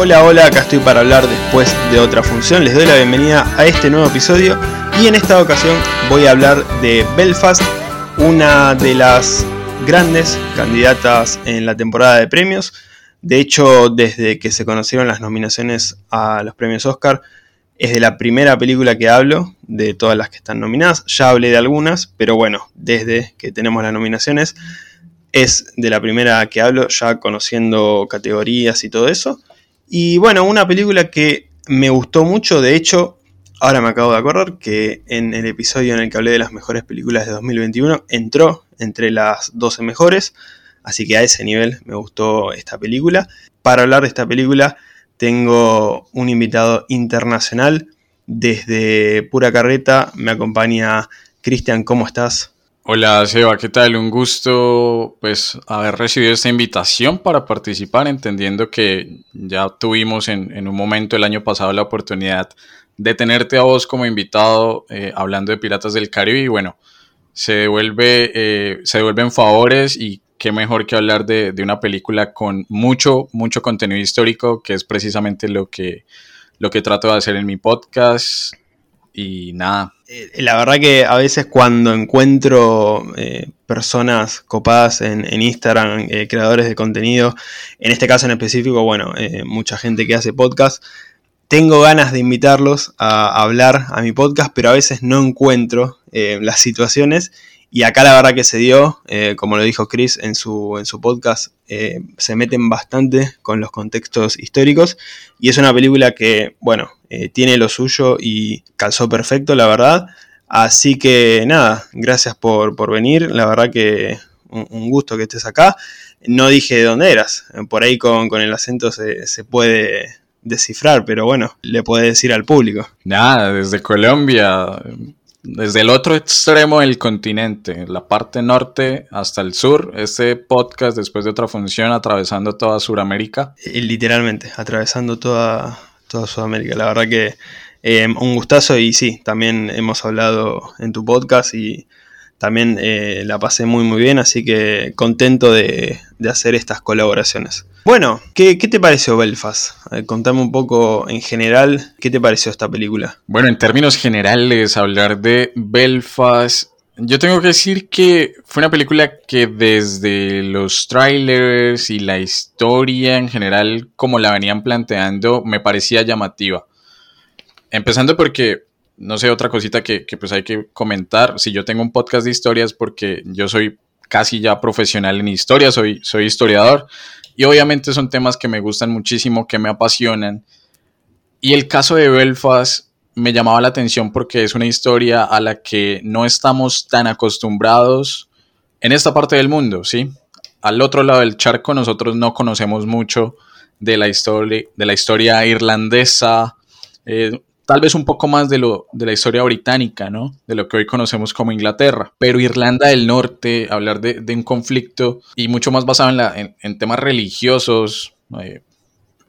Hola, hola, acá estoy para hablar después de otra función. Les doy la bienvenida a este nuevo episodio y en esta ocasión voy a hablar de Belfast, una de las grandes candidatas en la temporada de premios. De hecho, desde que se conocieron las nominaciones a los premios Oscar, es de la primera película que hablo, de todas las que están nominadas. Ya hablé de algunas, pero bueno, desde que tenemos las nominaciones, es de la primera que hablo, ya conociendo categorías y todo eso. Y bueno, una película que me gustó mucho, de hecho, ahora me acabo de acordar que en el episodio en el que hablé de las mejores películas de 2021 entró entre las 12 mejores, así que a ese nivel me gustó esta película. Para hablar de esta película tengo un invitado internacional. Desde Pura Carreta me acompaña Cristian, ¿cómo estás? Hola Seba, ¿qué tal? Un gusto pues haber recibido esta invitación para participar, entendiendo que ya tuvimos en, un momento el año pasado la oportunidad de tenerte a vos como invitado eh, hablando de Piratas del Caribe y bueno, se devuelve, eh, se devuelven favores y qué mejor que hablar de, una película con mucho, mucho contenido histórico, que es precisamente lo que, lo que trato de hacer en mi podcast. Y nada. Eh, la verdad que a veces cuando encuentro eh, personas copadas en, Instagram, eh, creadores de contenido, en este caso en específico, bueno, mucha gente que hace podcast, tengo ganas de invitarlos a hablar a mi podcast, pero a veces no encuentro las situaciones y acá la verdad que se dio, eh, como lo dijo Chris en su, en su podcast, eh, se meten bastante con los contextos históricos y es una película que, bueno, eh, tiene lo suyo y calzó perfecto, la verdad. Así que nada, gracias por, venir, la verdad que un, gusto que estés acá. No dije de dónde eras, por ahí con, el acento se, se puede descifrar, pero bueno, le puedes decir al público. Nada, desde Colombia, desde el otro extremo del continente, la parte norte hasta el sur, este podcast después de otra función atravesando toda Sudamérica. literalmente, atravesando toda, toda Sudamérica. La verdad que eh, un gustazo y sí, también hemos hablado en tu podcast y también eh, la pasé muy muy bien, así que contento de, hacer estas colaboraciones. Bueno, ¿qué, te pareció Belfast? contame un poco en general, ¿qué te pareció esta película? Bueno, en términos generales, hablar de Belfast, yo tengo que decir que fue una película que desde los trailers y la historia en general, como la venían planteando, me parecía llamativa. Empezando porque no sé, otra cosita que, pues hay que comentar. Si yo tengo un podcast de historias porque yo soy casi ya profesional en historia, soy, soy historiador. Y obviamente son temas que me gustan muchísimo, que me apasionan. Y el caso de Belfast me llamaba la atención porque es una historia a la que no estamos tan acostumbrados en esta parte del mundo, ¿sí? Al otro lado del charco nosotros no conocemos mucho de la historia, de la historia irlandesa, eh, tal vez un poco más de, lo, de la historia británica, ¿no? De lo que hoy conocemos como Inglaterra. Pero Irlanda del Norte, hablar de, un conflicto y mucho más basado en, la, en, temas religiosos, eh,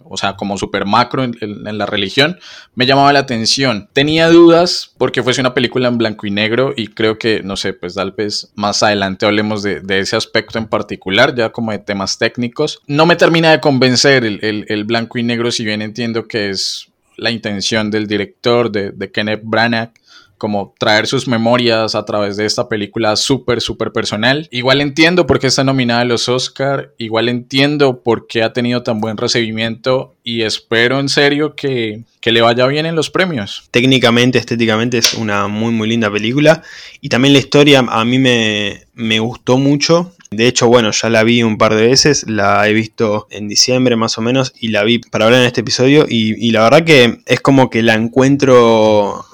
o sea, como super macro en, la religión, me llamaba la atención. Tenía dudas porque fuese una película en blanco y negro y creo que, no sé, pues tal vez más adelante hablemos de, ese aspecto en particular, ya como de temas técnicos. No me termina de convencer el, el blanco y negro, si bien entiendo que es la intención del director, de, Kenneth Branagh, como traer sus memorias a través de esta película súper, súper personal. Igual entiendo por qué está nominada a los Oscar, igual entiendo por qué ha tenido tan buen recibimiento y espero en serio que, que, le vaya bien en los premios. Técnicamente, estéticamente es una muy, muy linda película y también la historia a mí me, me gustó mucho. De hecho, bueno, ya la vi un par de veces, la he visto en diciembre más o menos y la vi para hablar en este episodio y, la verdad que es como que la encuentro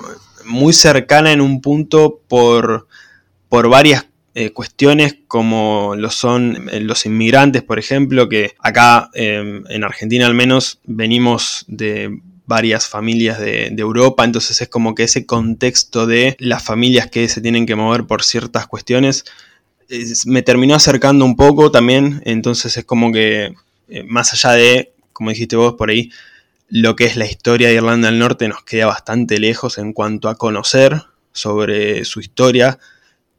muy cercana en un punto por, por varias eh, cuestiones como lo son eh, los inmigrantes, por ejemplo, que acá em, en Argentina al menos venimos de varias familias de, de, Europa, entonces es como que ese contexto de las familias que se tienen que mover por ciertas cuestiones me terminó acercando un poco también, entonces es como que eh, más allá de, como dijiste vos por ahí, lo que es la historia de Irlanda del Norte nos queda bastante lejos en cuanto a conocer sobre su historia.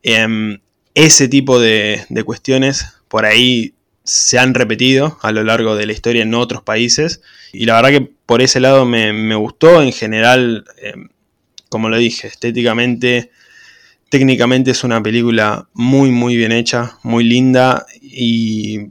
Em, ese tipo de, cuestiones por ahí se han repetido a lo largo de la historia en otros países. Y la verdad que por ese lado me, gustó. En general, eh, como lo dije, estéticamente, técnicamente es una película muy, muy bien hecha, muy linda. Y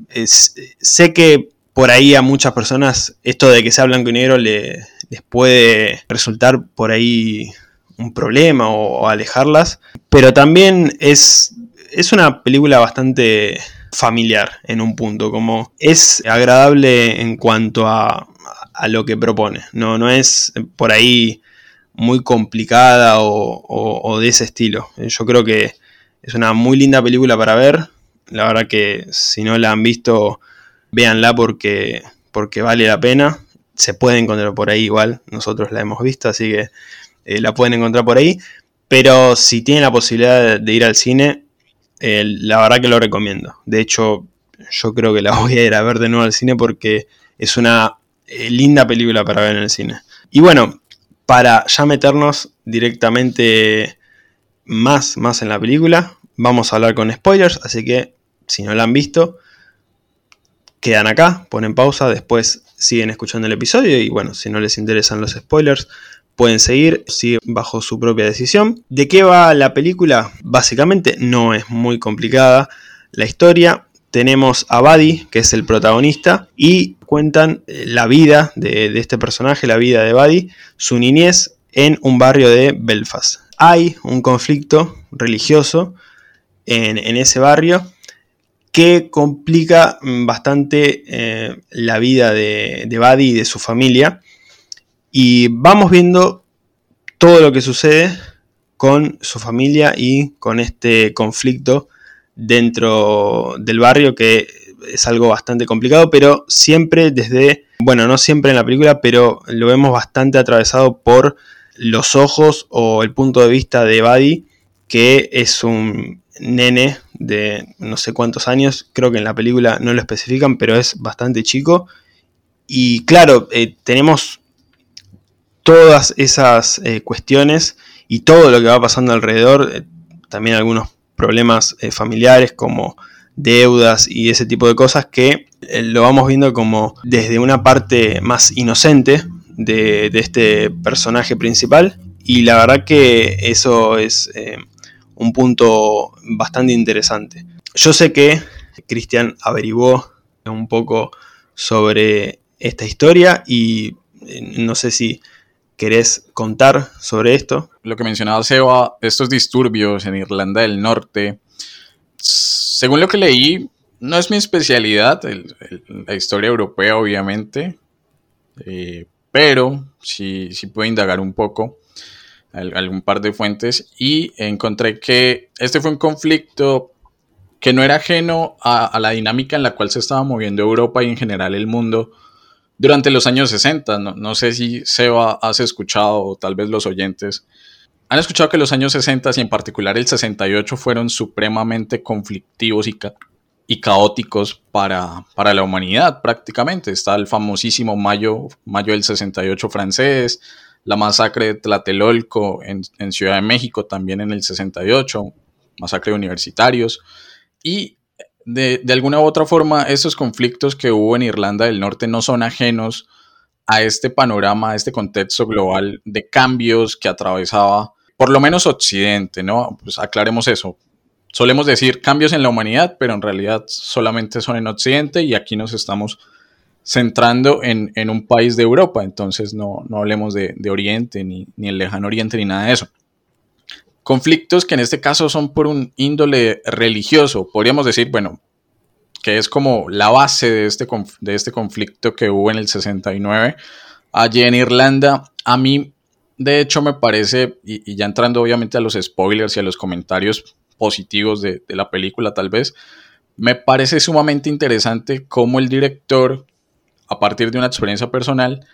sé que por ahí a muchas personas esto de que sea blanco y negro les puede resultar por ahí un problema o, alejarlas. Pero también es, es una película bastante familiar en un punto, como es agradable en cuanto a, a lo que propone, no, no es por ahí muy complicada o, de ese estilo. Yo creo que es una muy linda película para ver, la verdad que si no la han visto, véanla porque, porque vale la pena, se puede encontrar por ahí igual, nosotros la hemos visto, así que eh, la pueden encontrar por ahí, pero si tienen la posibilidad de ir al cine, la verdad que lo recomiendo. De hecho, yo creo que la voy a ir a ver de nuevo al cine porque es una eh, linda película para ver en el cine. Y bueno, para ya meternos directamente más, más en la película, vamos a hablar con spoilers, así que si no la han visto, quedan acá, ponen pausa, después siguen escuchando el episodio y bueno, si no les interesan los spoilers, pueden seguir, sigue bajo su propia decisión. ¿De qué va la película? Básicamente no es muy complicada la historia. Tenemos a Buddy, que es el protagonista, y cuentan eh, la vida de, este personaje, la vida de Buddy, su niñez en un barrio de Belfast. Hay un conflicto religioso en, ese barrio que complica bastante eh, la vida de, de Buddy y de su familia y vamos viendo todo lo que sucede con su familia y con este conflicto dentro del barrio que es algo bastante complicado, pero siempre desde, bueno, no siempre en la película, pero lo vemos bastante atravesado por los ojos o el punto de vista de Buddy, que es un nene de no sé cuántos años, creo que en la película no lo especifican, pero es bastante chico. Y claro, eh, tenemos todas esas eh, cuestiones y todo lo que va pasando alrededor, eh, también algunos problemas eh, familiares como deudas y ese tipo de cosas que lo vamos viendo como desde una parte más inocente de, este personaje principal y la verdad que eso es un punto bastante interesante. Yo sé que Cristian averiguó un poco sobre esta historia y no sé si ¿Querés contar sobre esto? Lo que mencionaba Seba, estos disturbios en Irlanda del Norte, según lo que leí, no es mi especialidad, la historia europea obviamente, eh, pero sí, sí puedo indagar un poco algún par de fuentes y encontré que este fue un conflicto que no era ajeno a, la dinámica en la cual se estaba moviendo Europa y en general el mundo durante los años 60. No, sé si Seba has escuchado o tal vez los oyentes han escuchado que los años 60 y en particular el 68 fueron supremamente conflictivos y, caóticos para, para, la humanidad prácticamente. Está el famosísimo mayo, mayo del 68 francés, la masacre de Tlatelolco en, en Ciudad de México también en el 68, masacre de universitarios. Y de, alguna u otra forma, estos conflictos que hubo en Irlanda del Norte no son ajenos a este panorama, a este contexto global de cambios que atravesaba, por lo menos Occidente, ¿no? Pues aclaremos eso. Solemos decir cambios en la humanidad, pero en realidad solamente son en Occidente y aquí nos estamos centrando en, un país de Europa, entonces no, hablemos de, Oriente, ni, ni el lejano Oriente, ni nada de eso conflictos que en este caso son por un índole religioso. Podríamos decir, bueno, que es como la base de este, de este conflicto que hubo en el 69 allí en Irlanda. A mí, de hecho, me parece, y, ya entrando obviamente a los spoilers y a los comentarios positivos de, de la película tal vez, me parece sumamente interesante cómo el director, a partir de una experiencia personal,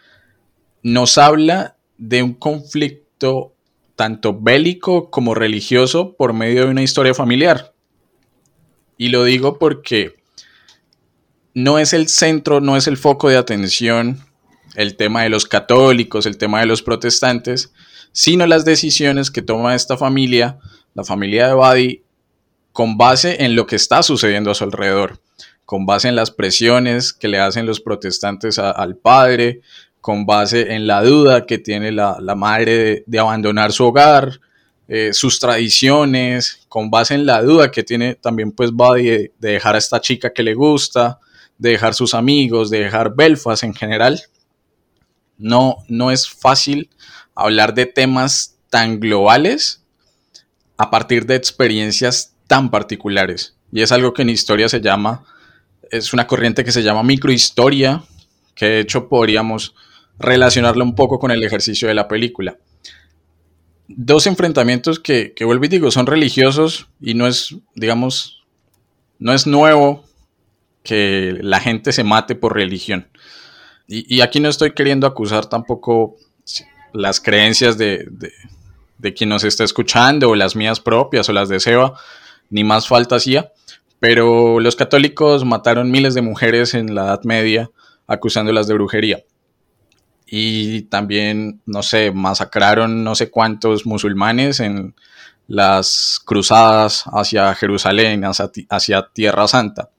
nos habla de un conflicto tanto bélico como religioso por medio de una historia familiar. Y lo digo porque no es el centro, no es el foco de atención el tema de los católicos, el tema de los protestantes, sino las decisiones que toma esta familia, la familia de Buddy, con base en lo que está sucediendo a su alrededor, con base en las presiones que le hacen los protestantes al padre, con base en la duda que tiene la, madre de, abandonar su hogar, eh, sus tradiciones, con base en la duda que tiene también pues Buddy de, dejar a esta chica que le gusta, de dejar sus amigos, de dejar Belfast en general. No, no es fácil hablar de temas tan globales a partir de experiencias tan particulares. Y es algo que en historia se llama, es una corriente que se llama microhistoria, que de hecho podríamos relacionarlo un poco con el ejercicio de la película. Dos enfrentamientos que, que vuelvo y digo, son religiosos y no es, digamos, no es nuevo que la gente se mate por religión. Y, aquí no estoy queriendo acusar tampoco las creencias de, de, quien nos está escuchando o las mías propias o las de Seba, ni más falta hacía, pero los católicos mataron miles de mujeres en la Edad Media acusándolas de brujería y también, no sé, masacraron no sé cuántos musulmanes en las cruzadas hacia Jerusalén, hacia, Tierra Santa.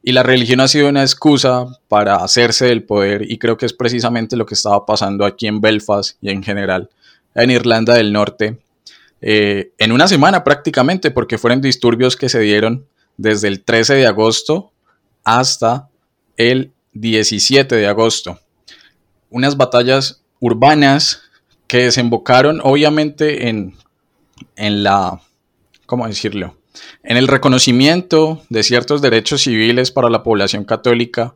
Y la religión ha sido una excusa para hacerse del poder y creo que es precisamente lo que estaba pasando aquí en Belfast y en general en Irlanda del Norte. Eh, en una semana prácticamente, porque fueron disturbios que se dieron desde el 13 de agosto hasta el 17 de agosto unas batallas urbanas que desembocaron obviamente en, en la, ¿cómo decirlo? En el reconocimiento de ciertos derechos civiles para la población católica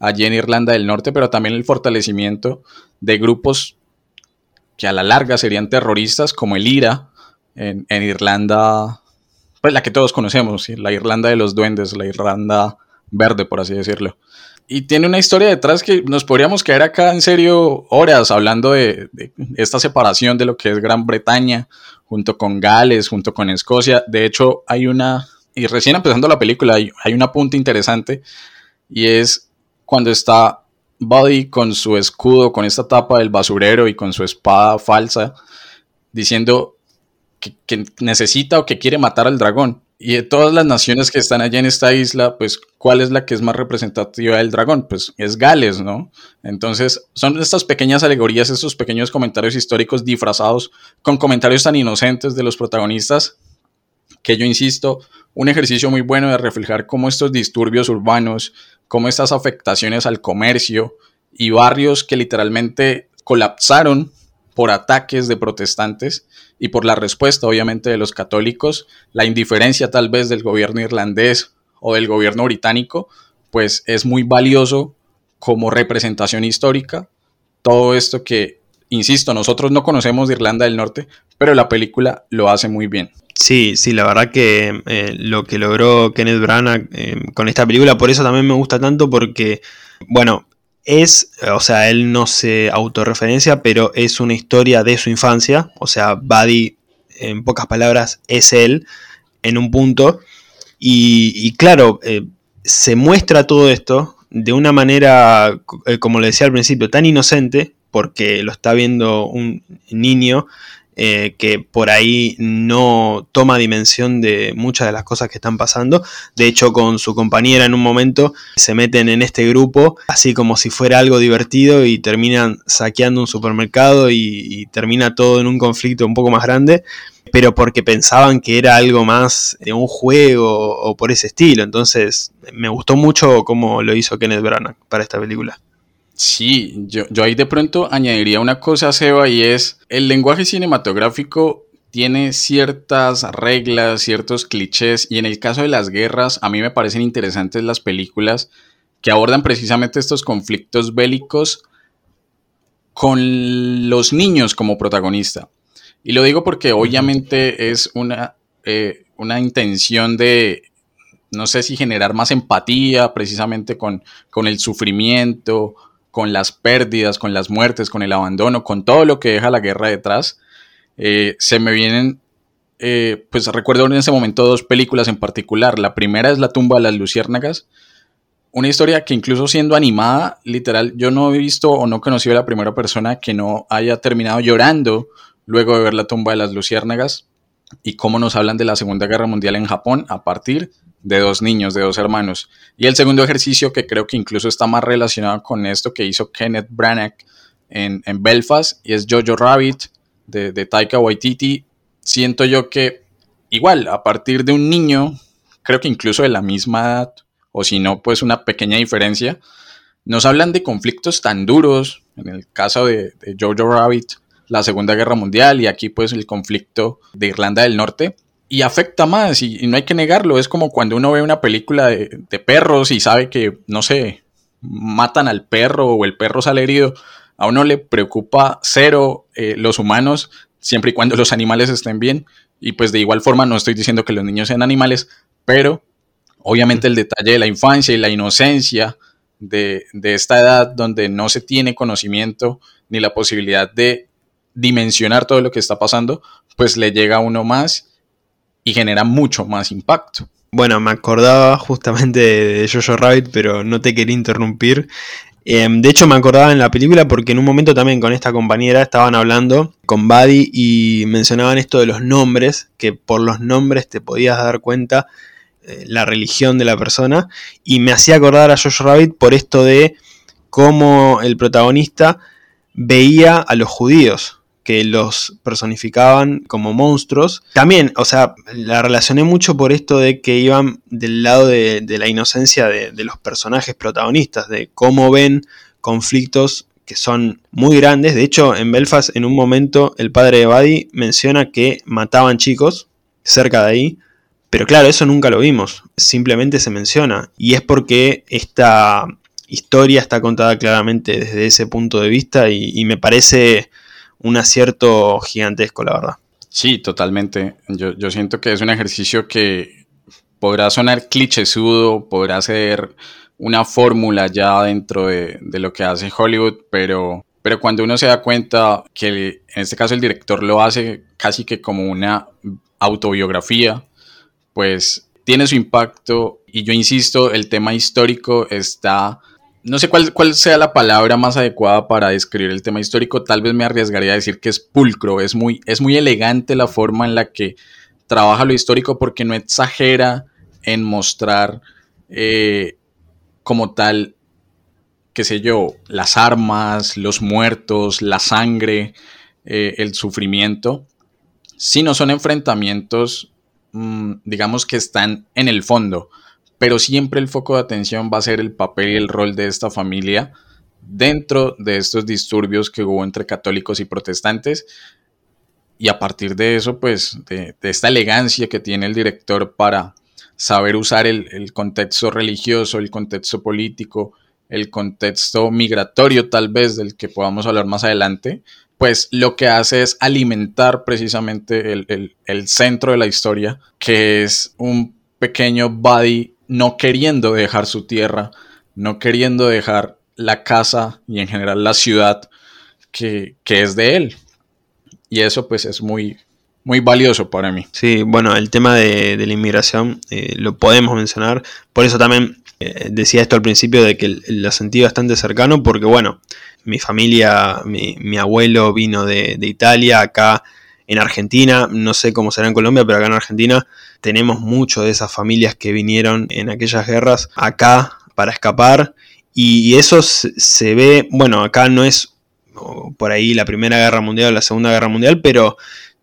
allí en Irlanda del Norte, pero también el fortalecimiento de grupos que a la larga serían terroristas, como el IRA en, Irlanda, pues la que todos conocemos, la Irlanda de los duendes, la Irlanda verde, por así decirlo y tiene una historia detrás que nos podríamos quedar acá en serio horas hablando de, esta separación de lo que es Gran Bretaña junto con Gales, junto con Escocia. De hecho, hay una, y recién empezando la película, hay, hay una punta interesante y es cuando está Buddy con su escudo, con esta tapa del basurero y con su espada falsa, diciendo que, que necesita o que quiere matar al dragón. Y de todas las naciones que están allá en esta isla, pues, ¿cuál es la que es más representativa del dragón? Pues es Gales, ¿no? Entonces, son estas pequeñas alegorías, estos pequeños comentarios históricos disfrazados con comentarios tan inocentes de los protagonistas, que yo insisto, un ejercicio muy bueno de reflejar cómo estos disturbios urbanos, cómo estas afectaciones al comercio y barrios que literalmente colapsaron por ataques de protestantes y por la respuesta obviamente de los católicos, la indiferencia tal vez del gobierno irlandés o del gobierno británico, pues es muy valioso como representación histórica. Todo esto que, insisto, nosotros no conocemos de Irlanda del Norte, pero la película lo hace muy bien. Sí, sí, la verdad que eh, lo que logró Kenneth Branagh eh, con esta película, por eso también me gusta tanto, porque, bueno, es, o sea, él no se autorreferencia, pero es una historia de su infancia. O sea, Buddy, en pocas palabras, es él en un punto. Y, claro, eh, se muestra todo esto de una manera, eh, como le decía al principio, tan inocente, porque lo está viendo un niño eh, que por ahí no toma dimensión de muchas de las cosas que están pasando. De hecho, con su compañera en un momento se meten en este grupo, así como si fuera algo divertido y terminan saqueando un supermercado y, termina todo en un conflicto un poco más grande pero porque pensaban que era algo más de un juego o por ese estilo. Entonces, me gustó mucho cómo lo hizo Kenneth Branagh para esta película. Sí, yo, yo ahí de pronto añadiría una cosa, Seba, y es el lenguaje cinematográfico tiene ciertas reglas, ciertos clichés, y en el caso de las guerras, a mí me parecen interesantes las películas que abordan precisamente estos conflictos bélicos con los niños como protagonista. Y lo digo porque obviamente es una, eh, una intención de, no sé si generar más empatía precisamente con, con el sufrimiento con las pérdidas, con las muertes, con el abandono, con todo lo que deja la guerra detrás, eh, se me vienen, eh, pues recuerdo en ese momento dos películas en particular. La primera es La tumba de las luciérnagas, una historia que incluso siendo animada, literal, yo no he visto o no conocido a la primera persona que no haya terminado llorando luego de ver La tumba de las luciérnagas y cómo nos hablan de la Segunda Guerra Mundial en Japón a partir de dos niños, de dos hermanos. Y el segundo ejercicio, que creo que incluso está más relacionado con esto que hizo Kenneth Branagh en, Belfast, y es Jojo Rabbit de, de Taika Waititi. Siento yo que igual, a partir de un niño, creo que incluso de la misma edad, o si no, pues una pequeña diferencia, nos hablan de conflictos tan duros, en el caso de, de Jojo Rabbit, la Segunda Guerra Mundial y aquí pues el conflicto de Irlanda del Norte, y afecta más y, no hay que negarlo. Es como cuando uno ve una película de, perros y sabe que, no sé, matan al perro o el perro sale herido. A uno le preocupa cero eh, los humanos siempre y cuando los animales estén bien. Y pues de igual forma no estoy diciendo que los niños sean animales, pero obviamente el detalle de la infancia y la inocencia de, de esta edad donde no se tiene conocimiento ni la posibilidad de dimensionar todo lo que está pasando, pues le llega a uno más y genera mucho más impacto. Bueno, me acordaba justamente de Jojo Rabbit, pero no te quería interrumpir. Em, de hecho, me acordaba en la película porque en un momento también con esta compañera estaban hablando con Buddy y mencionaban esto de los nombres, que por los nombres te podías dar cuenta eh, la religión de la persona. Y me hacía acordar a Jojo Rabbit por esto de cómo el protagonista veía a los judíos que los personificaban como monstruos. También, o sea, la relacioné mucho por esto de que iban del lado de, la inocencia de, los personajes protagonistas, de cómo ven conflictos que son muy grandes. De hecho, en Belfast, en un momento, el padre de Buddy menciona que mataban chicos cerca de ahí. Pero claro, eso nunca lo vimos. Simplemente se menciona. Y es porque esta historia está contada claramente desde ese punto de vista y me parece un acierto gigantesco, la verdad. Sí, totalmente. Yo, siento que es un ejercicio que podrá sonar clichésudo, podrá ser una fórmula ya dentro de, lo que hace Hollywood, pero, pero cuando uno se da cuenta que en este caso el director lo hace casi que como una autobiografía, pues tiene su impacto y yo insisto, el tema histórico está no sé cuál, cuál sea la palabra más adecuada para describir el tema histórico, tal vez me arriesgaría a decir que es pulcro, es muy, es muy elegante la forma en la que trabaja lo histórico porque no exagera en mostrar eh, como tal, qué sé yo, las armas, los muertos, la sangre, eh, el sufrimiento, sino son enfrentamientos, mm, digamos que están en el fondo pero siempre el foco de atención va a ser el papel y el rol de esta familia dentro de estos disturbios que hubo entre católicos y protestantes. Y a partir de eso, pues, de, esta elegancia que tiene el director para saber usar el, contexto religioso, el contexto político, el contexto migratorio tal vez del que podamos hablar más adelante, pues lo que hace es alimentar precisamente el, el centro de la historia, que es un pequeño body no queriendo dejar su tierra, no queriendo dejar la casa y en general la ciudad que, es de él. Y eso pues es muy, muy valioso para mí. Sí, bueno, el tema de, la inmigración eh, lo podemos mencionar. Por eso también eh, decía esto al principio de que lo sentí bastante cercano porque bueno, mi familia, mi, abuelo vino de, de Italia, acá en Argentina, no sé cómo será en Colombia, pero acá en Argentina tenemos mucho de esas familias que vinieron en aquellas guerras acá para escapar. Y, eso se, ve, bueno, acá no es por ahí la Primera Guerra Mundial o la Segunda Guerra Mundial, pero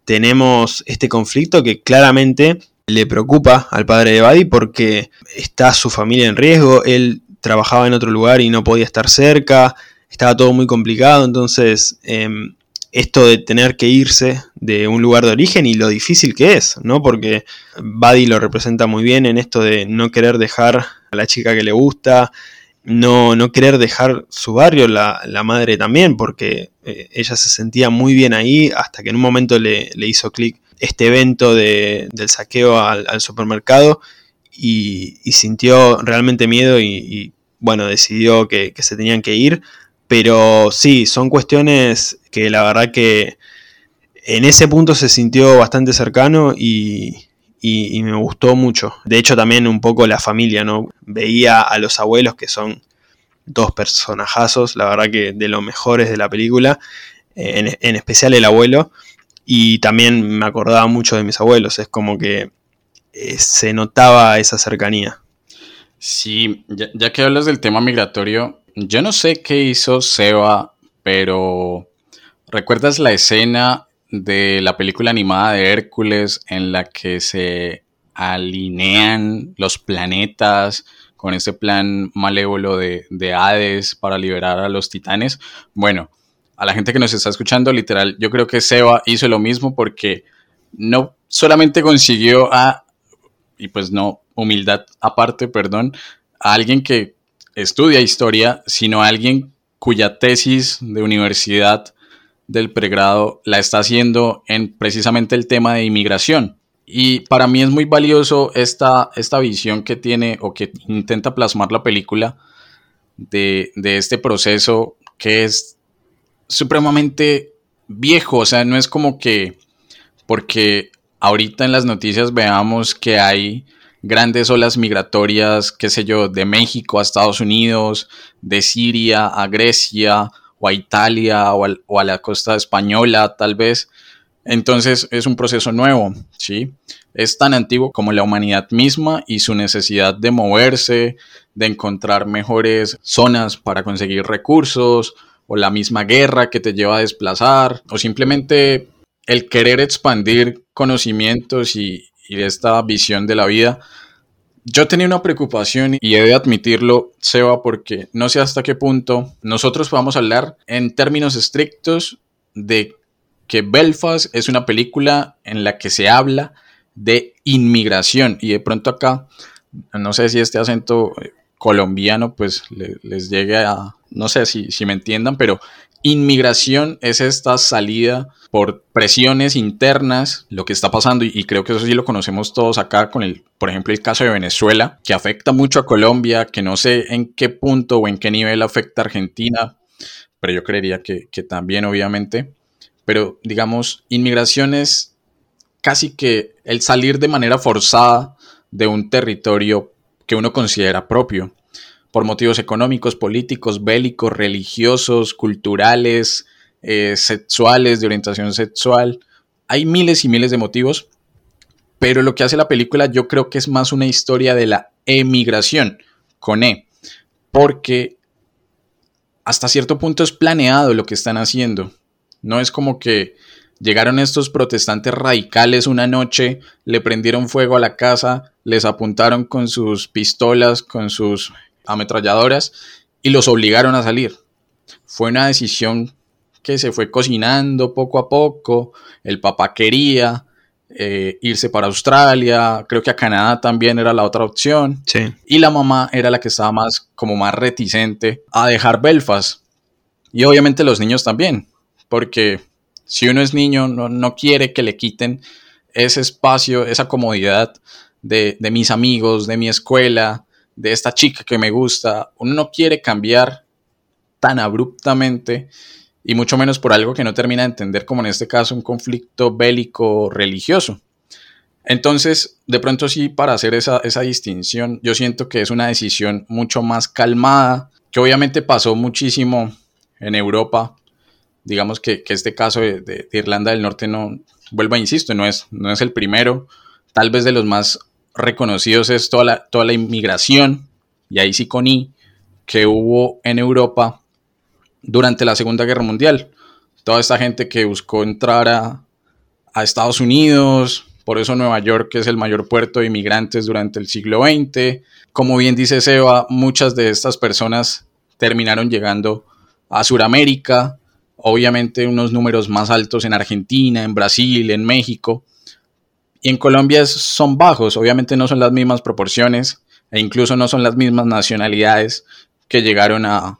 tenemos este conflicto que claramente le preocupa al padre de Buddy porque está su familia en riesgo, él trabajaba en otro lugar y no podía estar cerca, estaba todo muy complicado, entonces em, esto de tener que irse de un lugar de origen y lo difícil que es, ¿no? Porque Buddy lo representa muy bien en esto de no querer dejar a la chica que le gusta, no, no querer dejar su barrio, la, madre también, porque eh, ella se sentía muy bien ahí hasta que en un momento le, hizo clic este evento de, del saqueo al, supermercado y, sintió realmente miedo y, bueno, decidió que, que se tenían que ir pero sí, son cuestiones que la verdad que en ese punto se sintió bastante cercano y, me gustó mucho. De hecho, también un poco la familia, ¿no? Veía a los abuelos que son dos personajazos, la verdad que de los mejores de la película, en, especial el abuelo, y también me acordaba mucho de mis abuelos, es como que eh, se notaba esa cercanía. Sí, ya, que hablas del tema migratorio, yo no sé qué hizo Seba, pero ¿recuerdas la escena de la película animada de Hércules en la que se alinean los planetas con ese plan malévolo de, de Hades para liberar a los titanes? Bueno, a la gente que nos está escuchando, literal, yo creo que Seba hizo lo mismo porque no solamente consiguió a, y pues no, humildad aparte, perdón, a alguien que estudia historia, sino alguien cuya tesis de universidad del pregrado la está haciendo en precisamente el tema de inmigración. Y para mí es muy valioso esta, esta visión que tiene o que intenta plasmar la película de, de este proceso que es supremamente viejo, o sea, no es como que porque ahorita en las noticias veamos que hay grandes olas migratorias, qué sé yo, de México a Estados Unidos, de Siria a Grecia o a Italia o a, la costa española tal vez. Entonces es un proceso nuevo, ¿sí? Es tan antiguo como la humanidad misma y su necesidad de moverse, de encontrar mejores zonas para conseguir recursos, o la misma guerra que te lleva a desplazar, o simplemente el querer expandir conocimientos y, esta visión de la vida. Yo tenía una preocupación y he de admitirlo, Seba, porque no sé hasta qué punto nosotros podamos hablar en términos estrictos de que Belfast es una película en la que se habla de inmigración y de pronto acá, no sé si este acento colombiano pues les llegue a, no sé si, si me entiendan, pero inmigración es esta salida por presiones internas, lo que está pasando, y creo que eso sí lo conocemos todos acá con el, por ejemplo, el caso de Venezuela, que afecta mucho a Colombia, que no sé en qué punto o en qué nivel afecta a Argentina, pero yo creería que, que también, obviamente. Pero digamos, inmigración es casi que el salir de manera forzada de un territorio que uno considera propio, por motivos económicos, políticos, bélicos, religiosos, culturales, eh, sexuales, de orientación sexual. Hay miles y miles de motivos, pero lo que hace la película yo creo que es más una historia de la emigración, con E, porque hasta cierto punto es planeado lo que están haciendo. No es como que Llegaron estos protestantes radicales una noche, le prendieron fuego a la casa, les apuntaron con sus pistolas, con sus ametralladoras y los obligaron a salir. Fue una decisión que se fue cocinando poco a poco. El papá quería eh, irse para Australia, creo que a Canadá también era la otra opción. Y la mamá era la que estaba más, como más reticente a dejar Belfast. Y obviamente los niños también, porque si uno es niño, no, quiere que le quiten ese espacio, esa comodidad de, mis amigos, de mi escuela, de esta chica que me gusta. Uno no quiere cambiar tan abruptamente y mucho menos por algo que no termina de entender, como en este caso un conflicto bélico religioso. Entonces, de pronto sí, para hacer esa, esa, distinción, yo siento que es una decisión mucho más calmada, que obviamente pasó muchísimo en Europa digamos que, este caso de, Irlanda del Norte no, vuelvo a insisto, no es, no es el primero, tal vez de los más reconocidos es toda la, toda la inmigración, y ahí sí con que hubo en Europa durante la Segunda Guerra Mundial. Toda esta gente que buscó entrar a, a Estados Unidos, por eso Nueva York es el mayor puerto de inmigrantes durante el siglo XX. Como bien dice Seba, muchas de estas personas terminaron llegando a Sudamérica, obviamente unos números más altos en Argentina, en Brasil, en México. Y en Colombia son bajos, obviamente no son las mismas proporciones e incluso no son las mismas nacionalidades que llegaron a,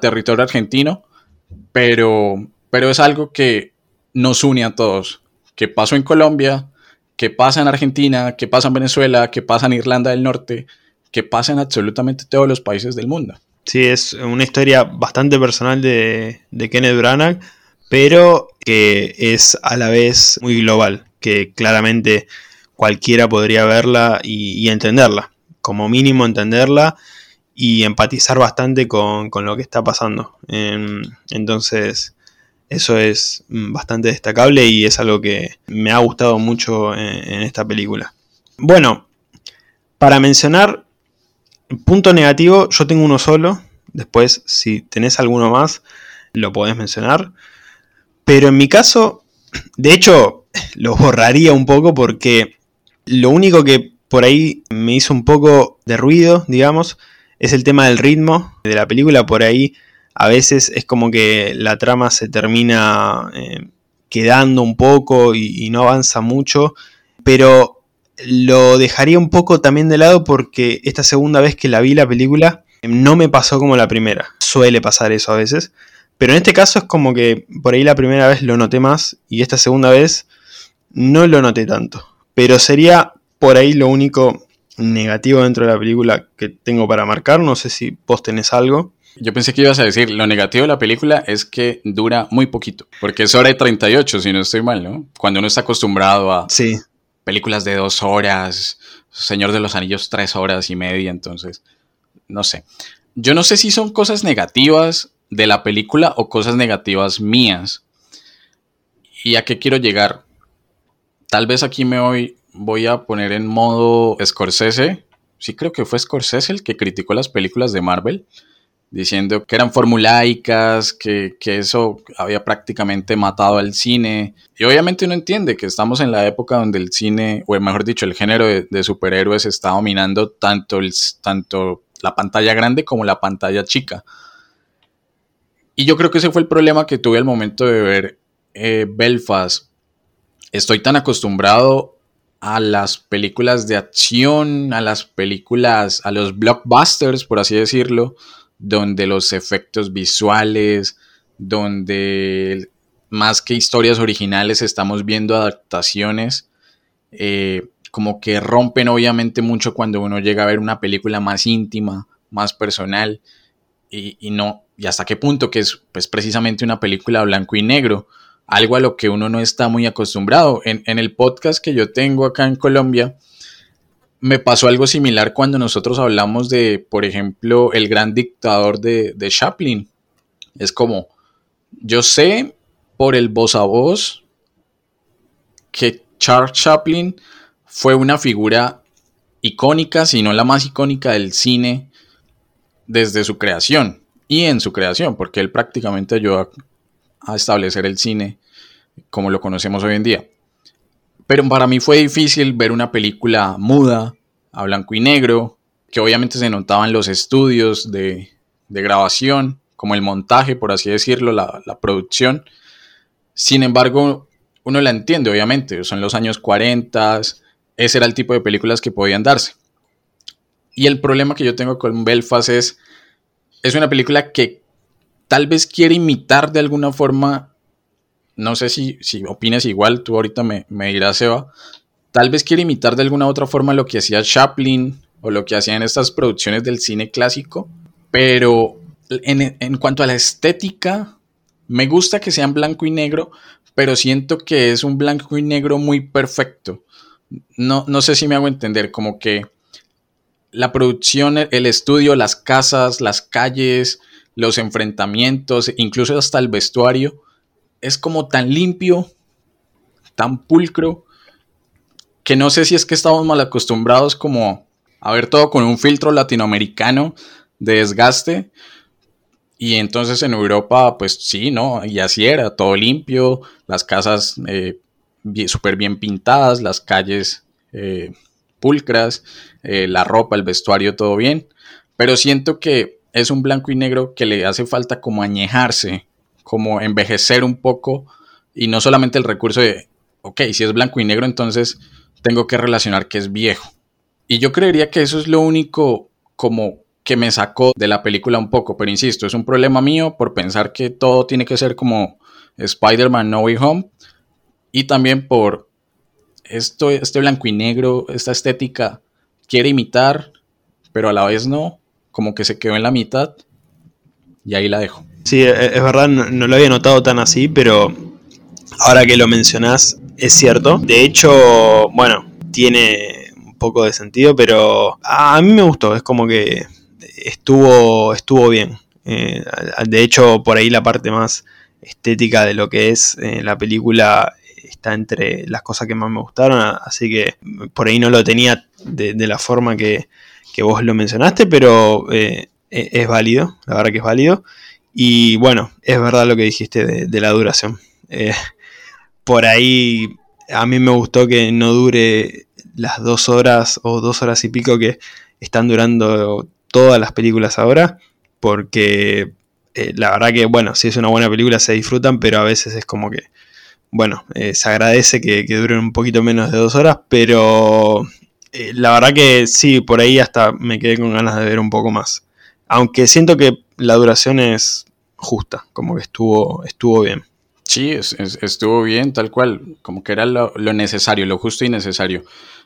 territorio argentino, pero, pero es algo que nos une a todos, que pasó en Colombia, que pasa en Argentina, que pasa en Venezuela, que pasa en Irlanda del Norte, que pasa en absolutamente todos los países del mundo. Sí, es una historia bastante personal de, Kenneth Branagh, pero que es a la vez muy global, que claramente cualquiera podría verla y, entenderla, como mínimo entenderla y empatizar bastante con, lo que está pasando. entonces, eso es bastante destacable y es algo que me ha gustado mucho en esta película. Bueno, para mencionar, punto negativo, yo tengo uno solo. Después, si tenés alguno más, lo podés mencionar. Pero en mi caso, de hecho, lo borraría un poco porque lo único que por ahí me hizo un poco de ruido, digamos, es el tema del ritmo de la película. Por ahí a veces es como que la trama se termina eh, quedando un poco y, no avanza mucho. Pero lo dejaría un poco también de lado porque esta segunda vez que la vi la película no me pasó como la primera. Suele pasar eso a veces. Pero en este caso es como que por ahí la primera vez lo noté más y esta segunda vez no lo noté tanto. Pero sería por ahí lo único negativo dentro de la película que tengo para marcar. No sé si vos tenés algo. Yo pensé que ibas a decir, lo negativo de la película es que dura muy poquito, porque es hora de 38, si no estoy mal, ¿no? Cuando uno está acostumbrado a sí. películas de dos horas, Señor de los Anillos tres horas y media, entonces, no sé. Yo no sé si son cosas negativas de la película o cosas negativas mías. ¿Y a qué quiero llegar? Tal vez aquí me voy, voy a poner en modo Scorsese. Sí creo que fue Scorsese el que criticó las películas de Marvel, diciendo que eran formulaicas, que, que eso había prácticamente matado al cine. Y obviamente uno entiende que estamos en la época donde el cine, o mejor dicho, el género de, superhéroes está dominando tanto, el, tanto la pantalla grande como la pantalla chica. Y yo creo que ese fue el problema que tuve al momento de ver eh, Belfast. Estoy tan acostumbrado a las películas de acción, a las películas, a los blockbusters, por así decirlo, donde los efectos visuales, donde más que historias originales estamos viendo adaptaciones, eh, como que rompen obviamente mucho cuando uno llega a ver una película más íntima, más personal, y, no, y hasta qué punto que es pues, precisamente una película blanco y negro algo a lo que uno no está muy acostumbrado. En, el podcast que yo tengo acá en Colombia, me pasó algo similar cuando nosotros hablamos de, por ejemplo, el gran dictador de, de Chaplin. Es como, yo sé por el voz a voz que Charles Chaplin fue una figura icónica, si no la más icónica del cine desde su creación y en su creación, porque él prácticamente ayudó a a establecer el cine como lo conocemos hoy en día. Pero para mí fue difícil ver una película muda, a blanco y negro, que obviamente se notaban los estudios de, grabación, como el montaje, por así decirlo, la, la, producción. Sin embargo, uno la entiende, obviamente, son los años 40, ese era el tipo de películas que podían darse. Y el problema que yo tengo con Belfast es, es una película que tal vez quiere imitar de alguna forma, no sé si, si opinas igual, tú ahorita me, me dirás, Eva, tal vez quiere imitar de alguna otra forma lo que hacía Chaplin o lo que hacían estas producciones del cine clásico, pero en, en cuanto a la estética, me gusta que sean blanco y negro, pero siento que es un blanco y negro muy perfecto. No, no sé si me hago entender, como que la producción, el estudio, las casas, las calles, los enfrentamientos, incluso hasta el vestuario, es como tan limpio, tan pulcro, que no sé si es que estamos mal acostumbrados como a ver todo con un filtro latinoamericano de desgaste. Y entonces en Europa, pues sí, ¿no? Y así era, todo limpio, las casas eh, súper bien pintadas, las calles eh, pulcras, eh, la ropa, el vestuario, todo bien. Pero siento que es un blanco y negro que le hace falta como añejarse, como envejecer un poco y no solamente el recurso de, ok, si es blanco y negro, entonces tengo que relacionar que es viejo. Y yo creería que eso es lo único como que me sacó de la película un poco, pero insisto, es un problema mío por pensar que todo tiene que ser como Spider-Man No Way Home y también por esto, este blanco y negro, esta estética quiere imitar, pero a la vez no como que se quedó en la mitad y ahí la dejo. Sí, e, es verdad, no, lo había notado tan así, pero ahora que lo mencionás, es cierto. De hecho, bueno, tiene un poco de sentido, pero a mí me gustó, es como que estuvo, estuvo bien. Eh, de hecho, por ahí la parte más estética de lo que es eh, la película entre las cosas que más me gustaron, así que por ahí no lo tenía de, la forma que, vos lo mencionaste, pero eh, e, es válido, la verdad que es válido. Y bueno, es verdad lo que dijiste de, la duración. Eh, por ahí a mí me gustó que no dure las dos horas o dos horas y pico que están durando todas las películas ahora, porque eh, la verdad que, bueno, si es una buena película se disfrutan, pero a veces es como que, bueno, eh, se agradece que, duren un poquito menos de dos horas, pero eh, la verdad que sí, por ahí hasta me quedé con ganas de ver un poco más. Aunque siento que la duración es justa, como que estuvo, estuvo bien. Sí, estuvo bien, tal cual, como que era lo, lo, necesario, lo justo y necesario.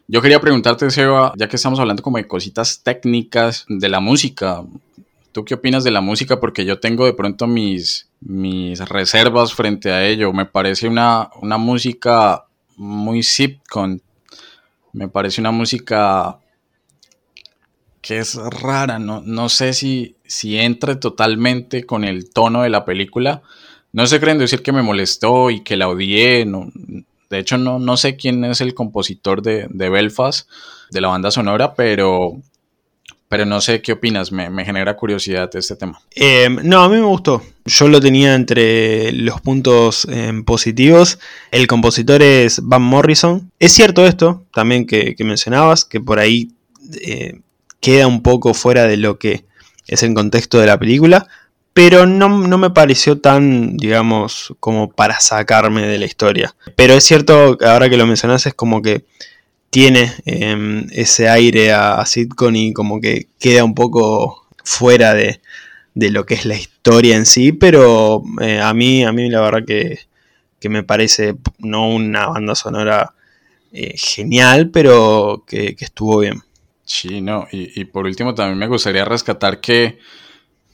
Yo quería preguntarte, Seba, ya que estamos hablando como de cositas técnicas de la música, ¿Tú qué opinas de la música? Porque yo tengo de pronto mis, mis reservas frente a ello. Me parece una, una música muy sitcom. Me parece una música que es rara. No, no sé si, si entre totalmente con el tono de la película. No se creen decir que me molestó y que la odié. De hecho, no, no sé quién es el compositor de, de Belfast, de la banda sonora, pero pero no sé qué opinas, me, genera curiosidad este tema. Em, no, a mí me gustó. Yo lo tenía entre los puntos em, positivos. El compositor es Van Morrison. Es cierto esto, también que, mencionabas, que por ahí eh, queda un poco fuera de lo que es el contexto de la película. Pero no, no, me pareció tan, digamos, como para sacarme de la historia. Pero es cierto, ahora que lo mencionas, es como que tiene em, ese aire a, sitcom y como que queda un poco fuera de, lo que es la historia en sí, pero eh, a mí, a mí la verdad que, me parece no una banda sonora eh, genial, pero que, estuvo bien. Sí, no, y, por último también me gustaría rescatar que,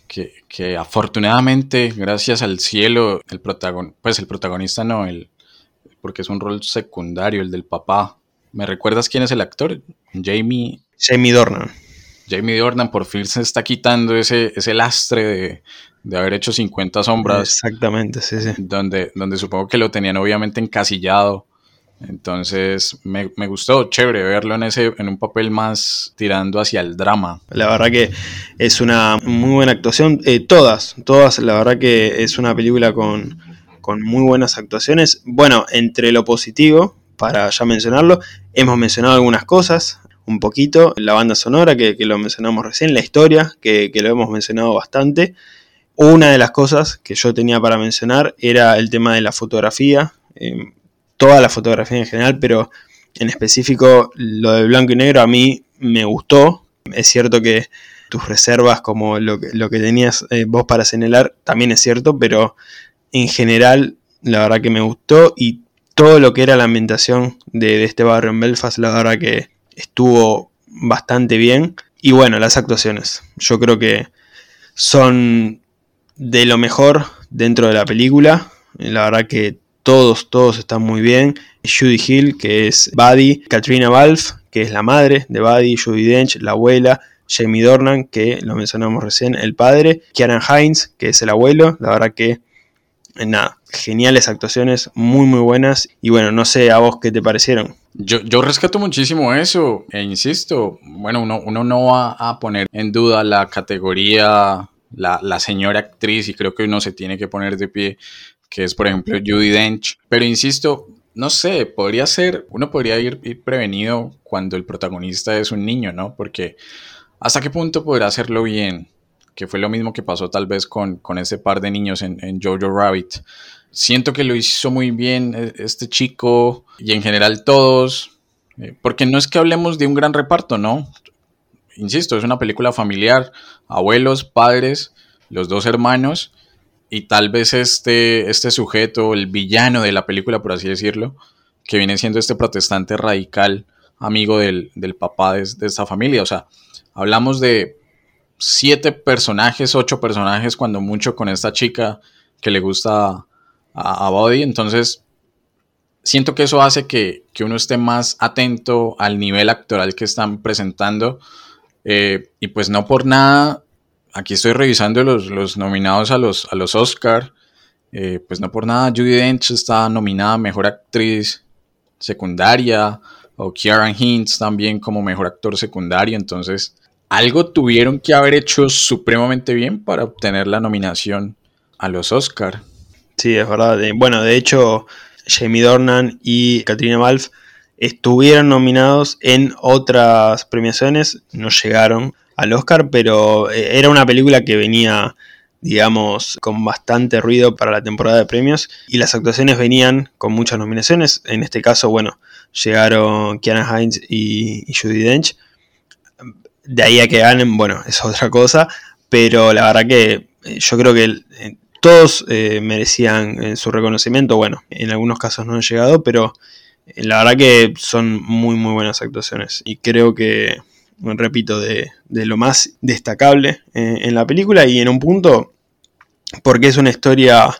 que, afortunadamente, gracias al cielo, el protagonista, pues el protagonista no, el, porque es un rol secundario, el del papá, ¿Me recuerdas quién es el actor? Jamie. Jamie Dornan. Jamie Dornan por fin se está quitando ese, ese lastre de, haber hecho 50 sombras. Exactamente, sí, sí. Donde, donde supongo que lo tenían obviamente encasillado. Entonces me, gustó, chévere verlo en ese, en un papel más tirando hacia el drama. La verdad que es una muy buena actuación. Eh, todas, todas, la verdad que es una película con, con muy buenas actuaciones. Bueno, entre lo positivo, para ya mencionarlo. Hemos mencionado algunas cosas, un poquito, la banda sonora, que, lo mencionamos recién, la historia, que, lo hemos mencionado bastante. Una de las cosas que yo tenía para mencionar era el tema de la fotografía, em, toda la fotografía en general, pero en específico lo de blanco y negro a mí me gustó. Es cierto que tus reservas, como lo que, lo que tenías eh, vos para señalar, también es cierto, pero en general la verdad que me gustó todo lo que era la ambientación de, este barrio en Belfast, la verdad que estuvo bastante bien. Y bueno, las actuaciones. Yo creo que son de lo mejor dentro de la película. La verdad que todos, todos están muy bien. Judy Hill, que es Buddy, Katrina Balfe, que es la madre de Buddy, Judy Dench, la abuela, Jamie Dornan, que lo mencionamos recién, el padre, Kieran Hines, que es el abuelo. La verdad que nada, geniales actuaciones, muy muy buenas. Y bueno, no sé a vos qué te parecieron. Yo, yo rescato muchísimo eso, e insisto, bueno, uno, uno no va a poner en duda la categoría, la, la señora actriz, y creo que uno se tiene que poner de pie, que es por ejemplo Judy Dench. Pero insisto, no sé, podría ser, uno podría ir, ir, prevenido cuando el protagonista es un niño, ¿no? Porque hasta qué punto podrá hacerlo bien que fue lo mismo que pasó tal vez con, con ese par de niños en, Jojo Rabbit. Siento que lo hizo muy bien eh, este chico y en general todos, eh, porque no es que hablemos de un gran reparto, ¿no? Insisto, es una película familiar, abuelos, padres, los dos hermanos y tal vez este, este sujeto, el villano de la película, por así decirlo, que viene siendo este protestante radical, amigo del, del papá de, de esta familia. O sea, hablamos de siete personajes, ocho personajes, cuando mucho con esta chica que le gusta a, Body. Entonces, siento que eso hace que, uno esté más atento al nivel actoral que están presentando. Eh, y pues no por nada, aquí estoy revisando los, nominados a los, a los Oscar Eh, pues no por nada, Judy Dench está nominada a Mejor Actriz Secundaria, o Kieran Hintz también como Mejor Actor Secundario, entonces algo tuvieron que haber hecho supremamente bien para obtener la nominación a los Oscar. Sí, es verdad. Bueno, de hecho, Jamie Dornan y Katrina Balfe estuvieron nominados en otras premiaciones, no llegaron al Oscar, pero eh, era una película que venía, digamos, con bastante ruido para la temporada de premios y las actuaciones venían con muchas nominaciones. En este caso, bueno, llegaron Kiana Hines y, y Judy Dench de ahí a que ganen, bueno, es otra cosa, pero la verdad que eh, yo creo que eh, todos eh, merecían su reconocimiento, bueno, en algunos casos no han llegado, pero la verdad que son muy muy buenas actuaciones y creo que, repito, de, lo más destacable en la película y en un punto, porque es una historia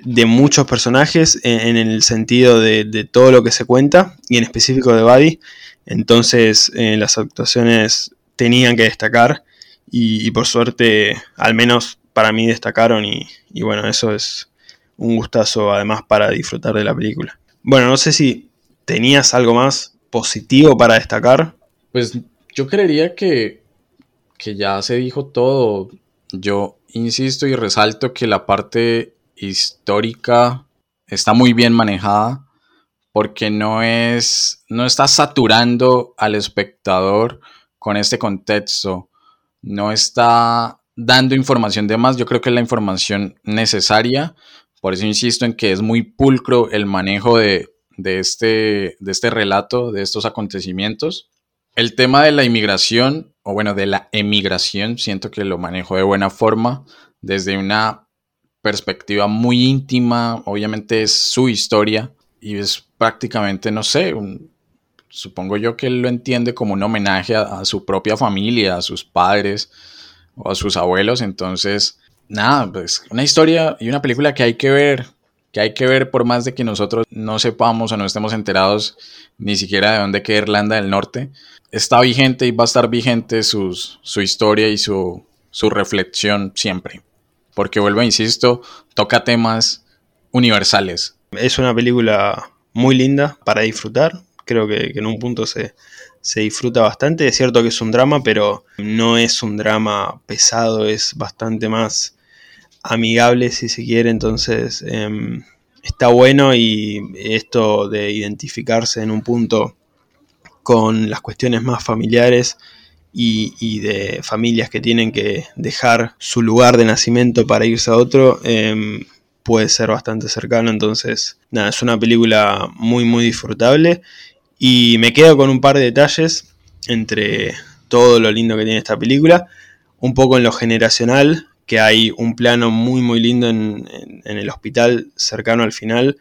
de muchos personajes en, el sentido de, de, todo lo que se cuenta y en específico de Buddy. Entonces las actuaciones tenían que destacar y, por suerte, al menos para mí destacaron y, bueno, eso es un gustazo además para disfrutar de la película. Bueno, no sé si tenías algo más positivo para destacar. Pues yo creería que, que ya se dijo todo. Yo insisto y resalto que la parte histórica está muy bien manejada porque no es no está saturando al espectador con este contexto no está dando información de más, yo creo que es la información necesaria. Por eso insisto en que es muy pulcro el manejo de, este, de este relato, de estos acontecimientos. El tema de la inmigración, o bueno, de la emigración, siento que lo manejo de buena forma, desde una perspectiva muy íntima, obviamente es su historia y es prácticamente, no sé, un, supongo yo que él lo entiende como un homenaje a, su propia familia, a sus padres o a sus abuelos. Entonces, nada, pues una historia y una película que hay que ver, que hay que ver por más de que nosotros no sepamos o no estemos enterados ni siquiera de dónde queda Irlanda del Norte. Está vigente y va a estar vigente su historia y su, su reflexión siempre. Porque vuelvo, insisto, toca temas universales. Es una película muy linda para disfrutar, creo que, en un punto se, disfruta bastante. Es cierto que es un drama, pero no es un drama pesado, es bastante más amigable si se quiere, entonces em, está bueno y esto de identificarse en un punto con las cuestiones más familiares y, de familias que tienen que dejar su lugar de nacimiento para irse a otro, em, puede ser bastante cercano, entonces nada, es una película muy muy disfrutable y me quedo con un par de detalles entre todo lo lindo que tiene esta película. Un poco en lo generacional, que hay un plano muy muy lindo en, el hospital cercano al final,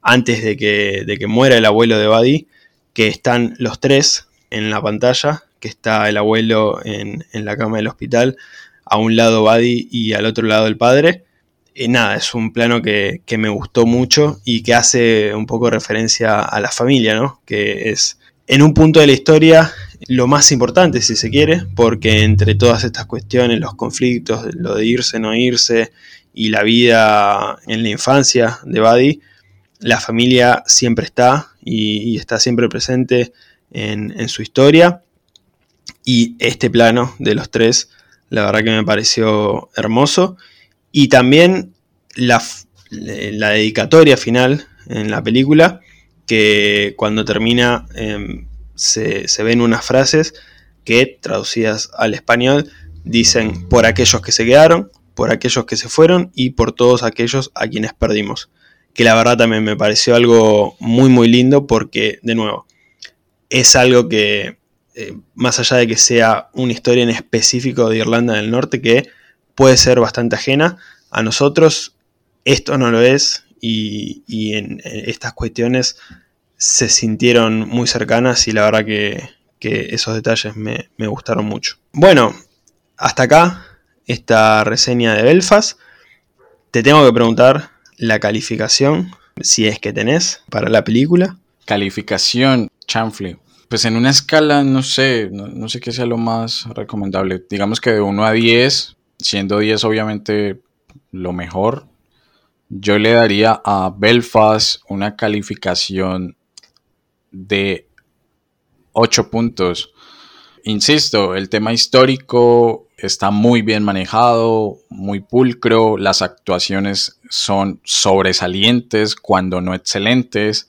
antes de que, de que muera el abuelo de Buddy, que están los tres en la pantalla, que está el abuelo en, en la cama del hospital, a un lado Buddy y al otro lado el padre y nada, es un plano que, me gustó mucho y que hace un poco referencia a la familia, ¿no? Que es en un punto de la historia lo más importante, si se quiere, porque entre todas estas cuestiones, los conflictos, lo de irse, no irse y la vida en la infancia de Buddy, la familia siempre está y, está siempre presente en, en su historia. Y este plano de los tres, la verdad que me pareció hermoso. Y también la, dedicatoria final en la película, que cuando termina em, se, ven unas frases que traducidas al español dicen por aquellos que se quedaron, por aquellos que se fueron y por todos aquellos a quienes perdimos. Que la verdad también me pareció algo muy muy lindo porque, de nuevo, es algo que, eh, más allá de que sea una historia en específico de Irlanda del Norte, que puede ser bastante ajena. A nosotros esto no lo es y, en, estas cuestiones se sintieron muy cercanas y la verdad que, esos detalles me, gustaron mucho. Bueno, hasta acá esta reseña de Belfast. Te tengo que preguntar la calificación, si es que tenés, para la película. Calificación, chanfle. Pues en una escala, no sé, no, no sé qué sea lo más recomendable. Digamos que de 1 a 10, siendo 10 obviamente lo mejor, yo le daría a Belfast una calificación de 8 puntos. Insisto, el tema histórico está muy bien manejado, muy pulcro, las actuaciones son sobresalientes, cuando no excelentes,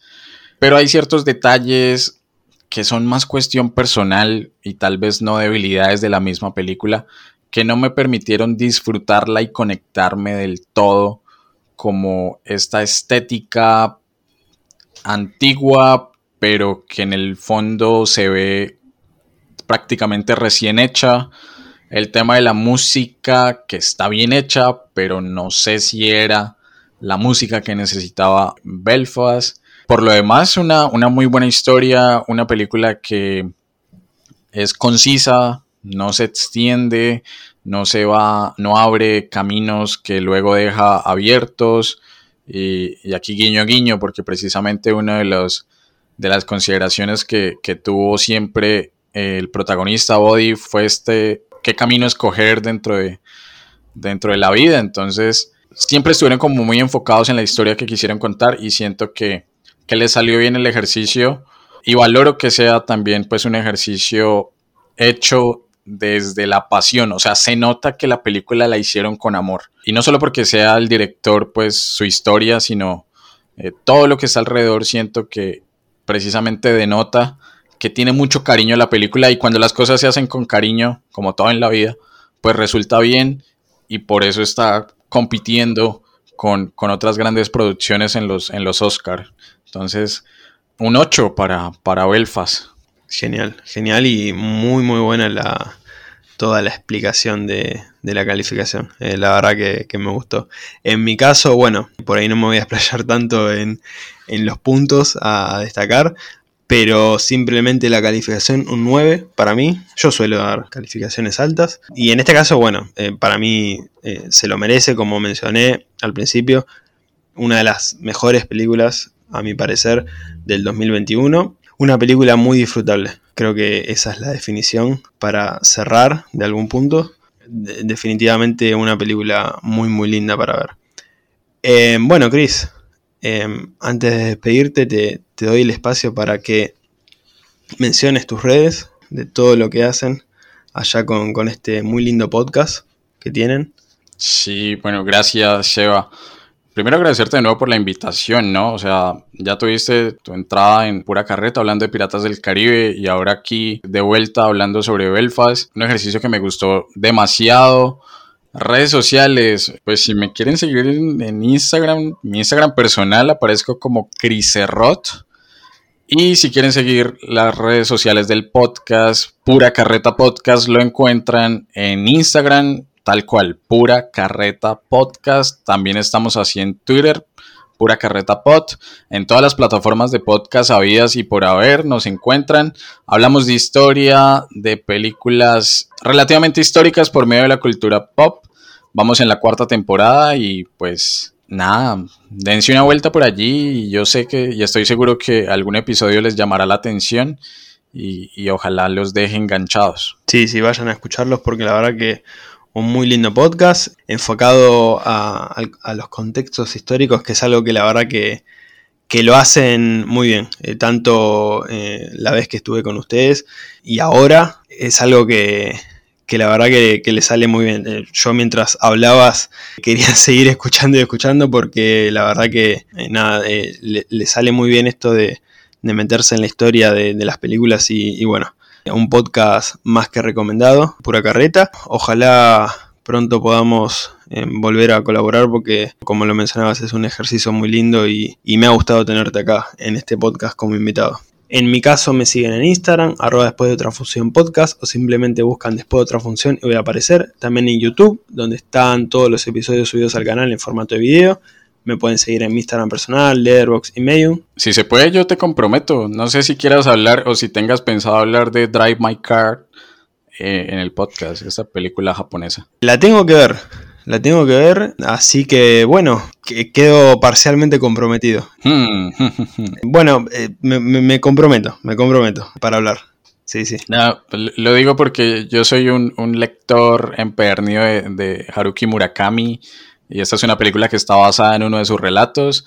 pero hay ciertos detalles que son más cuestión personal y tal vez no debilidades de la misma película que no me permitieron disfrutarla y conectarme del todo como esta estética antigua pero que en el fondo se ve prácticamente recién hecha. El tema de la música que está bien hecha, pero no sé si era la música que necesitaba Belfast. Por lo demás, una, una muy buena historia, una película que es concisa, no se extiende, no se va, no abre caminos que luego deja abiertos. Y, aquí guiño guiño, porque precisamente uno de los de las consideraciones que, que tuvo siempre el protagonista Body fue este qué camino escoger dentro de, dentro de la vida. Entonces, siempre estuvieron como muy enfocados en la historia que quisieron contar y siento que, que les salió bien el ejercicio y valoro que sea también pues un ejercicio hecho desde la pasión, o sea, se nota que la película la hicieron con amor y no solo porque sea el director pues su historia, sino eh, todo lo que está alrededor siento que precisamente denota que tiene mucho cariño la película y cuando las cosas se hacen con cariño, como todo en la vida, pues resulta bien y por eso está compitiendo con, otras grandes producciones en los, en los Oscar. Entonces, un 8 para, para Belfast. Genial, genial y muy muy buena la, toda la explicación de, la calificación. Eh, la verdad que, me gustó. En mi caso, bueno, por ahí no me voy a explayar tanto en, los puntos a destacar, pero simplemente la calificación un 9 para mí. Yo suelo dar calificaciones altas y en este caso, bueno, eh, para mí eh, se lo merece, como mencioné al principio, una de las mejores películas, a mi parecer, del 2021. Una película muy disfrutable. Creo que esa es la definición para cerrar de algún punto. definitivamente una película muy muy linda para ver. Eh, bueno, Chris, Em, antes de despedirte, te, doy el espacio para que menciones tus redes, de todo lo que hacen allá con, este muy lindo podcast que tienen. Sí, bueno, gracias, Sheva. Primero agradecerte de nuevo por la invitación, ¿no? O sea, ya tuviste tu entrada en pura carreta hablando de Piratas del Caribe y ahora aquí de vuelta hablando sobre Belfast, un ejercicio que me gustó demasiado. Redes sociales, pues si me quieren seguir en, Instagram, mi Instagram personal aparezco como Criserrot. Y si quieren seguir las redes sociales del podcast, Pura Carreta Podcast, lo encuentran en Instagram, tal cual, Pura Carreta Podcast. También estamos así en Twitter, Pura Carreta Pod. En todas las plataformas de podcast habidas y por haber nos encuentran. Hablamos de historia, de películas relativamente históricas por medio de la cultura pop. Vamos en la cuarta temporada y pues nada, dense una vuelta por allí y yo sé que y estoy seguro que algún episodio les llamará la atención y, ojalá los deje enganchados. Sí, sí, vayan a escucharlos porque la verdad que un muy lindo podcast enfocado a, los contextos históricos, que es algo que la verdad que, lo hacen muy bien. Eh, tanto eh, la vez que estuve con ustedes y ahora es algo que, que la verdad que, le sale muy bien. Eh, yo mientras hablabas quería seguir escuchando y escuchando porque la verdad que nada, le, sale muy bien esto de, meterse en la historia de, las películas y, bueno, un podcast más que recomendado, pura carreta. Ojalá pronto podamos eh, volver a colaborar porque, como lo mencionabas, es un ejercicio muy lindo y, me ha gustado tenerte acá en este podcast como invitado. En mi caso me siguen en Instagram, arroba después de otra función podcast o simplemente buscan después de otra función y voy a aparecer. También en YouTube, donde están todos los episodios subidos al canal en formato de video. Me pueden seguir en mi Instagram personal, Letterboxd y Medium. Si se puede, yo te comprometo. No sé si quieras hablar o si tengas pensado hablar de Drive My Car eh, en el podcast, esta película japonesa. La tengo que ver, la tengo que ver, así que bueno, que quedo parcialmente comprometido. Hmm. bueno, eh, me, comprometo, me comprometo para hablar. Sí, sí. lo digo porque yo soy un, lector empedernido de, de Haruki Murakami Y esta es una película que está basada en uno de sus relatos.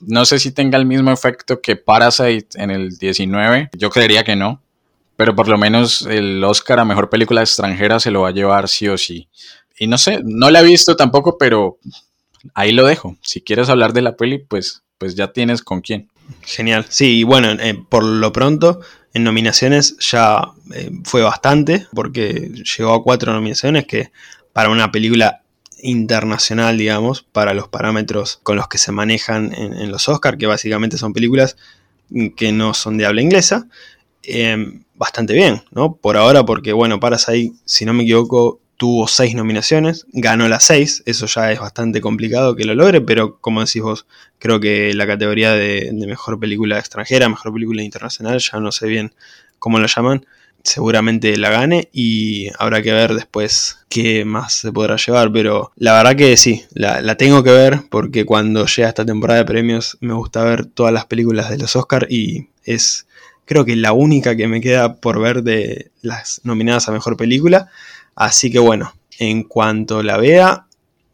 No sé si tenga el mismo efecto que Parasite en el 19. Yo creería que no. Pero por lo menos el Oscar a Mejor Película Extranjera se lo va a llevar sí o sí. Y no sé, no la he visto tampoco, pero ahí lo dejo. Si quieres hablar de la peli, pues, pues ya tienes con quién. Genial. Sí, bueno, eh, por lo pronto, en nominaciones ya eh, fue bastante, porque llegó a cuatro nominaciones, que para una película internacional, digamos, para los parámetros con los que se manejan en, los Oscars, que básicamente son películas que no son de habla inglesa, em, bastante bien, ¿no? Por ahora, porque bueno, Parasite, si no me equivoco, tuvo seis nominaciones, ganó las seis, eso ya es bastante complicado que lo logre, pero como decís vos, creo que la categoría de, de mejor película extranjera, mejor película internacional, ya no sé bien cómo lo llaman, seguramente la gane y habrá que ver después qué más se podrá llevar, pero la verdad que sí, la, tengo que ver porque cuando llega esta temporada de premios me gusta ver todas las películas de los Oscars y es creo que la única que me queda por ver de las nominadas a Mejor Película, así que bueno, en cuanto la vea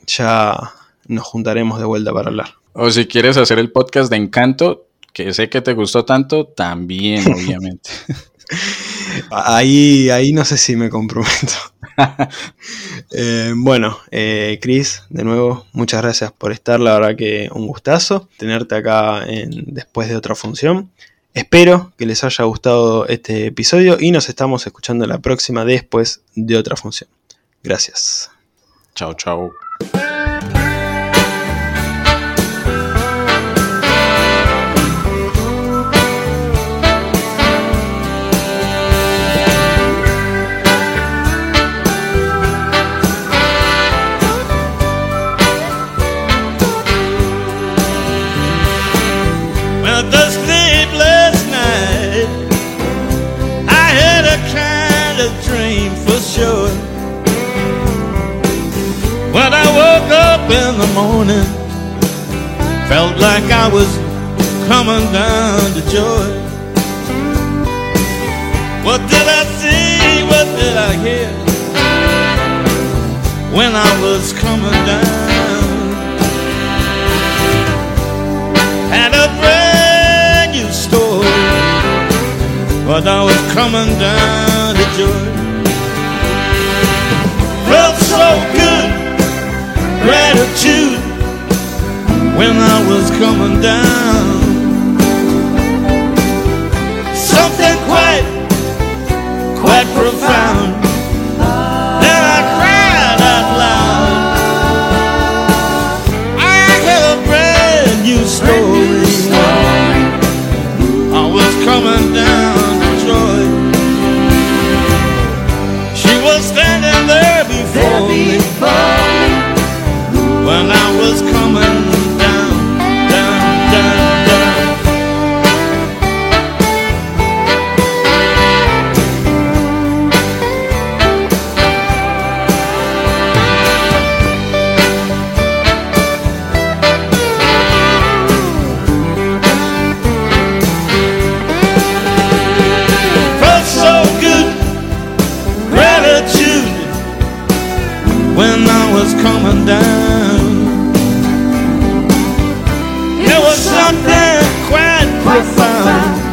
ya nos juntaremos de vuelta para hablar. O si quieres hacer el podcast de Encanto, que sé que te gustó tanto, también obviamente. Ahí, ahí no sé si me comprometo. Eh, bueno, eh, Chris, de nuevo, muchas gracias por estar. La verdad que un gustazo tenerte acá en, después de otra función. Espero que les haya gustado este episodio y nos estamos escuchando la próxima después de otra función. Gracias. Chao, chao. Morning. Felt like I was coming down to joy. What did I see? What did I hear? When I was coming down, had a brand new story. But I was coming down to joy. Felt so good gratitude when I was coming down. Something quite, quite profound. down. It was something quite profound.